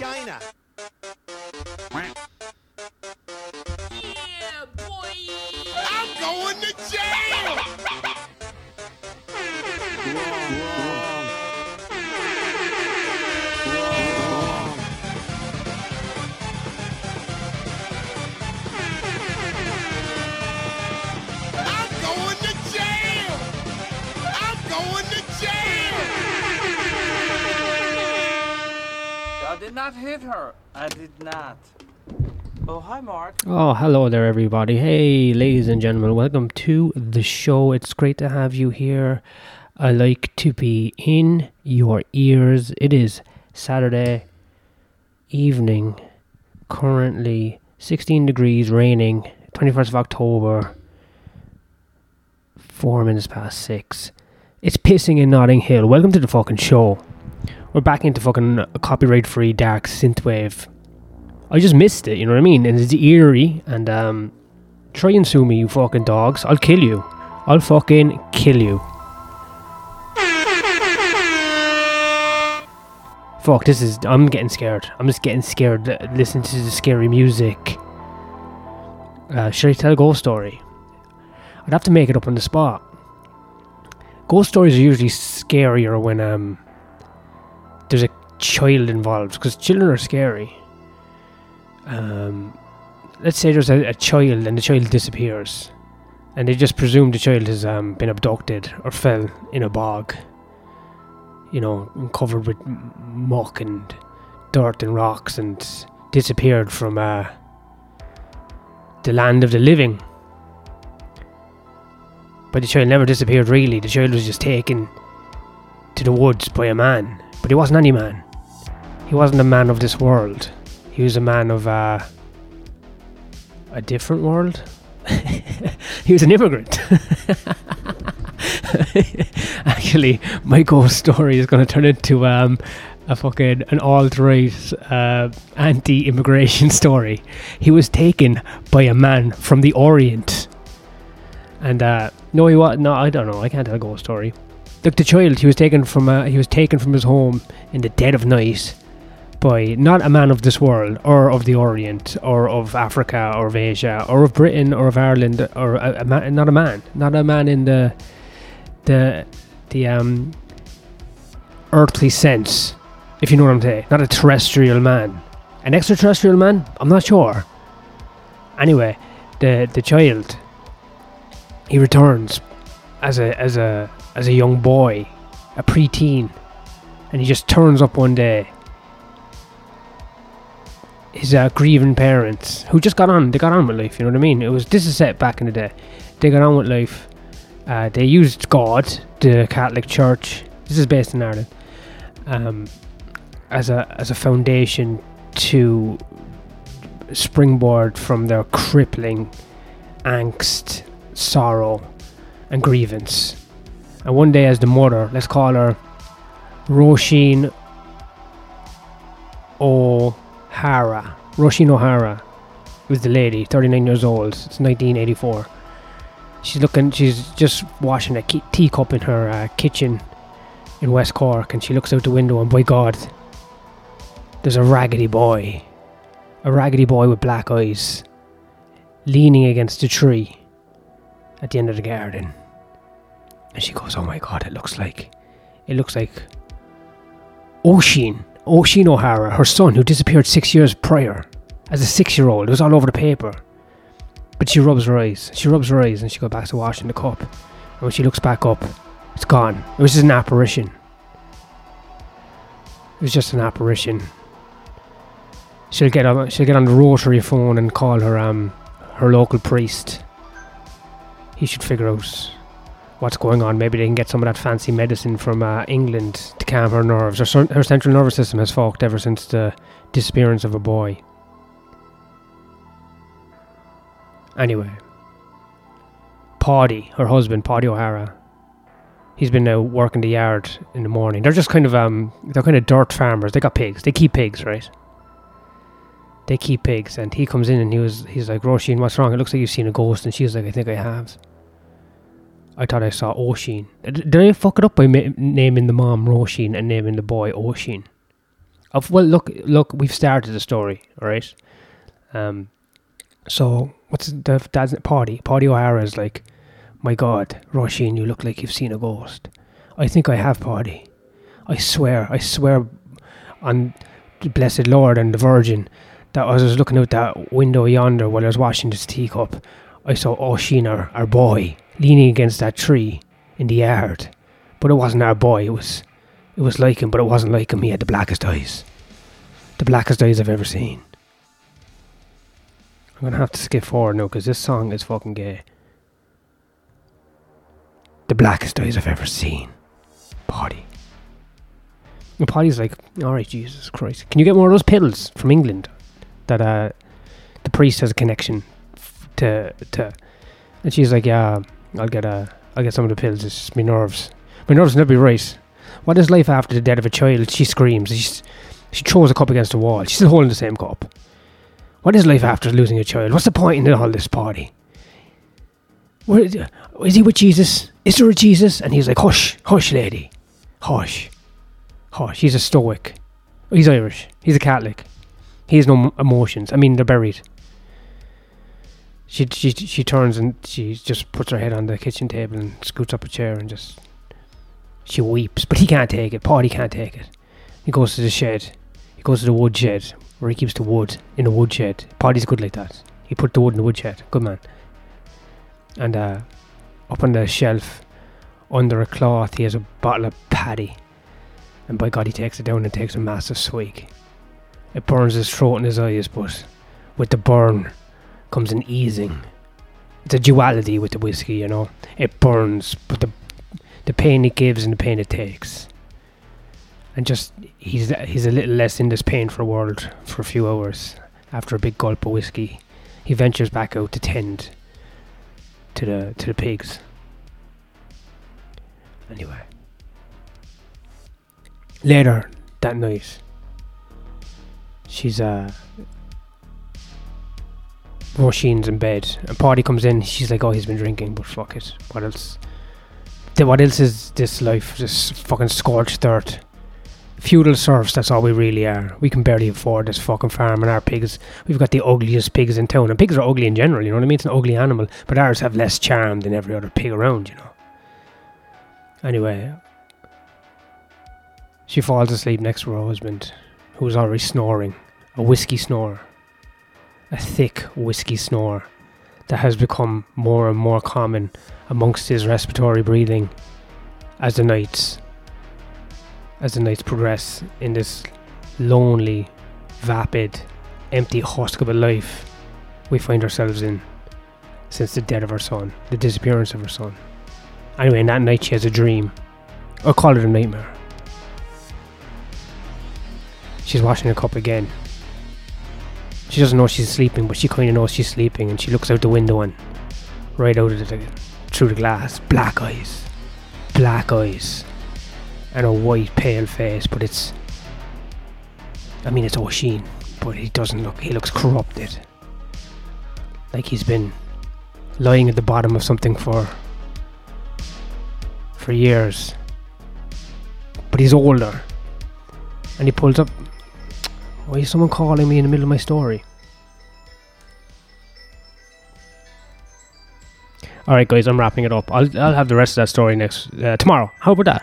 China. Hit her. I did not. Oh, hi, Mark. Oh, hello there, everybody. Hey, ladies and gentlemen, welcome to the show. It's great to have you here. I like to be in your ears. It is Saturday evening, currently 16 degrees, raining, 21st of October, four minutes past six. It's pissing in Notting Hill. Welcome to the fucking show. We're back into fucking copyright free dark synthwave. I just missed it, you know what I mean? And it's eerie, and um, try and sue me, you fucking dogs. I'll kill you. I'll fucking kill you. Fuck, this is. I'm getting scared. I'm just getting scared. listening to the scary music. Uh, should I tell a ghost story? I'd have to make it up on the spot. Ghost stories are usually scarier when um there's a child involved because children are scary um, let's say there's a, a child and the child disappears, and they just presume the child has um, been abducted or fell in a bog, you know, covered with muck and dirt and rocks, and disappeared from uh, the land of the living. But the child never disappeared really. The child was just taken to the woods by a man. But he wasn't any man. He wasn't a man of this world. He was a man of uh, a different world. he was an immigrant. Actually, my ghost story is going to turn into um, a fucking an alt-right uh, anti-immigration story. He was taken by a man from the Orient, and uh, no, he was no. I don't know. I can't tell a ghost story. Look, the child. He was taken from. Uh, he was taken from his home in the dead of night by not a man of this world or of the Orient or of Africa or of Asia or of Britain or of Ireland or a, a man, not a man, not a man in the the the um earthly sense, if you know what I'm saying. Not a terrestrial man, an extraterrestrial man. I'm not sure. Anyway, the the child he returns as a as a as a young boy, a preteen, and he just turns up one day. His uh, grieving parents who just got on they got on with life you know what i mean? It was this is set back in the day. They got on with life. Uh, they used god the catholic church. This is based in ireland. Um, as a as a foundation to springboard from their crippling angst sorrow and grievance and one day as the mother let's call her roisin O'Hara. Roisin O'Hara was the lady, 39 years old. It's 1984. She's looking, she's just washing a teacup in her uh, kitchen in West Cork, and she looks out the window, and by God, there's a raggedy boy. A raggedy boy with black eyes, leaning against a tree at the end of the garden. And she goes, Oh my God, it looks like, it looks like Oisin. Oisin O'Hara, her son, who disappeared six years prior as a six year old. It was all over the paper. But she rubs her eyes. She rubs her eyes and she goes back to washing the cup. And when she looks back up, it's gone. It was just an apparition. It was just an apparition. She'll get on she'll get on the rotary phone and call her um her local priest. He should figure out what's going on. Maybe they can get some of that fancy medicine from uh, England to calm her nerves. Her, her central nervous system has fucked ever since the disappearance of a boy. Anyway, Paddy, her husband, Paddy O'Hara, he's been out working the yard in the morning. They're just kind of um, they're kind of dirt farmers. They got pigs. They keep pigs, right? They keep pigs, and he comes in and he was he's like, Roisin, what's wrong? It looks like you've seen a ghost, and she's like, I think I have. I thought I saw Oisin. Did I fuck it up by ma- naming the mom Roisin and naming the boy Oisin? Of well, look, look, we've started the story, all right. Um, so what's the dad's party? Paddy O'Hara is like, my God, Roisin, you look like you've seen a ghost. I think I have, Paddy. I swear, I swear, on the blessed Lord and the Virgin, that I was looking out that window yonder while I was washing this teacup, I saw Oisin, our, boy, leaning against that tree in the yard. But it wasn't our boy. It was, it was like him, but it wasn't like him. He had the blackest eyes, the blackest eyes I've ever seen. I'm gonna have to skip forward now because this song is fucking gay. The blackest eyes I've ever seen. Paddy. And Paddy's like, alright, Jesus Christ. Can you get more of those pills from England? That uh the priest has a connection to to and she's like, Yeah, I'll get uh I'll get some of the pills, it's just my nerves. My nerves never be right. What is life after the death of a child? She screams. She's, she throws a cup against the wall. She's still holding the same cup. What is life after losing a child? What's the point in all this party? Where is, is he with Jesus? Is there a Jesus? And he's like, hush, hush, lady. Hush. Hush. He's a stoic. He's Irish. He's a Catholic. He has no emotions. I mean, they're buried. She, she, she turns and she just puts her head on the kitchen table and scoots up a chair and just. She weeps, but he can't take it. Paddy can't take it. He goes to the shed. He goes to the wood shed where he keeps the wood in the wood shed. Paddy's good like that. He put the wood in the wood shed. Good man. And uh, up on the shelf, under a cloth, he has a bottle of paddy. And by God, he takes it down and takes a massive swig. It burns his throat and his eyes, but with the burn comes an easing. It's a duality with the whiskey, you know. It burns, but the the pain it gives and the pain it takes. And just he's he's a little less in this pain for a world for a few hours. After a big gulp of whiskey, he ventures back out to tend to the to the pigs. Anyway, later that night, she's uh. Roisin's in bed, A Paddy comes in. She's like, "Oh, he's been drinking, but fuck it. What else? What else is this life? This fucking scorched earth." feudal serfs, that's all we really are. We can barely afford this fucking farm and our pigs. We've got the ugliest pigs in town. And pigs are ugly in general, you know what I mean? It's an ugly animal. But ours have less charm than every other pig around, you know. Anyway, she falls asleep next to her husband, who's already snoring. A whiskey snore. A thick whiskey snore that has become more and more common amongst his respiratory breathing as the nights as the nights progress in this lonely, vapid, empty husk of a life we find ourselves in since the death of her son, the disappearance of her son. Anyway, in that night she has a dream. Or call it a nightmare. She's washing a cup again. She doesn't know she's sleeping, but she kind of knows she's sleeping, and she looks out the window and right out of the through the glass, black eyes, black eyes and a white pale face, but it's I mean it's Oisin, but he doesn't look he looks corrupted. Like he's been lying at the bottom of something for for years. But he's older. And he pulls up why is someone calling me in the middle of my story? Alright guys, I'm wrapping it up. I'll I'll have the rest of that story next uh, tomorrow. How about that?